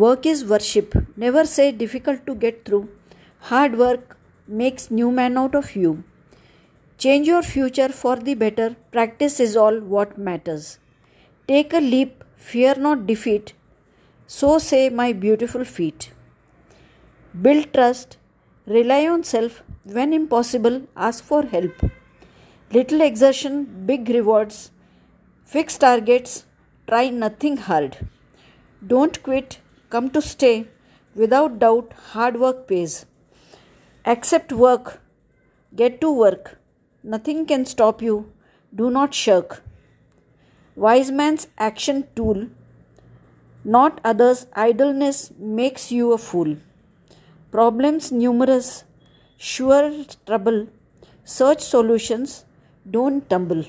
Work is worship. Never say difficult to get through. Hard work makes new man out of you. Change your future for the better. Practice is all what matters. Take a leap, fear not defeat. So say my beautiful feet. Build trust, rely on self. When impossible, ask for help. Little exertion, big rewards. Fix targets, try nothing hard. Don't quit, come to stay. Without doubt, hard work pays. Accept work, get to work. Nothing can stop you. Do not shirk. Wise man's action tool, not others' idleness makes you a fool. Problems numerous, sure trouble. Search solutions, don't tumble.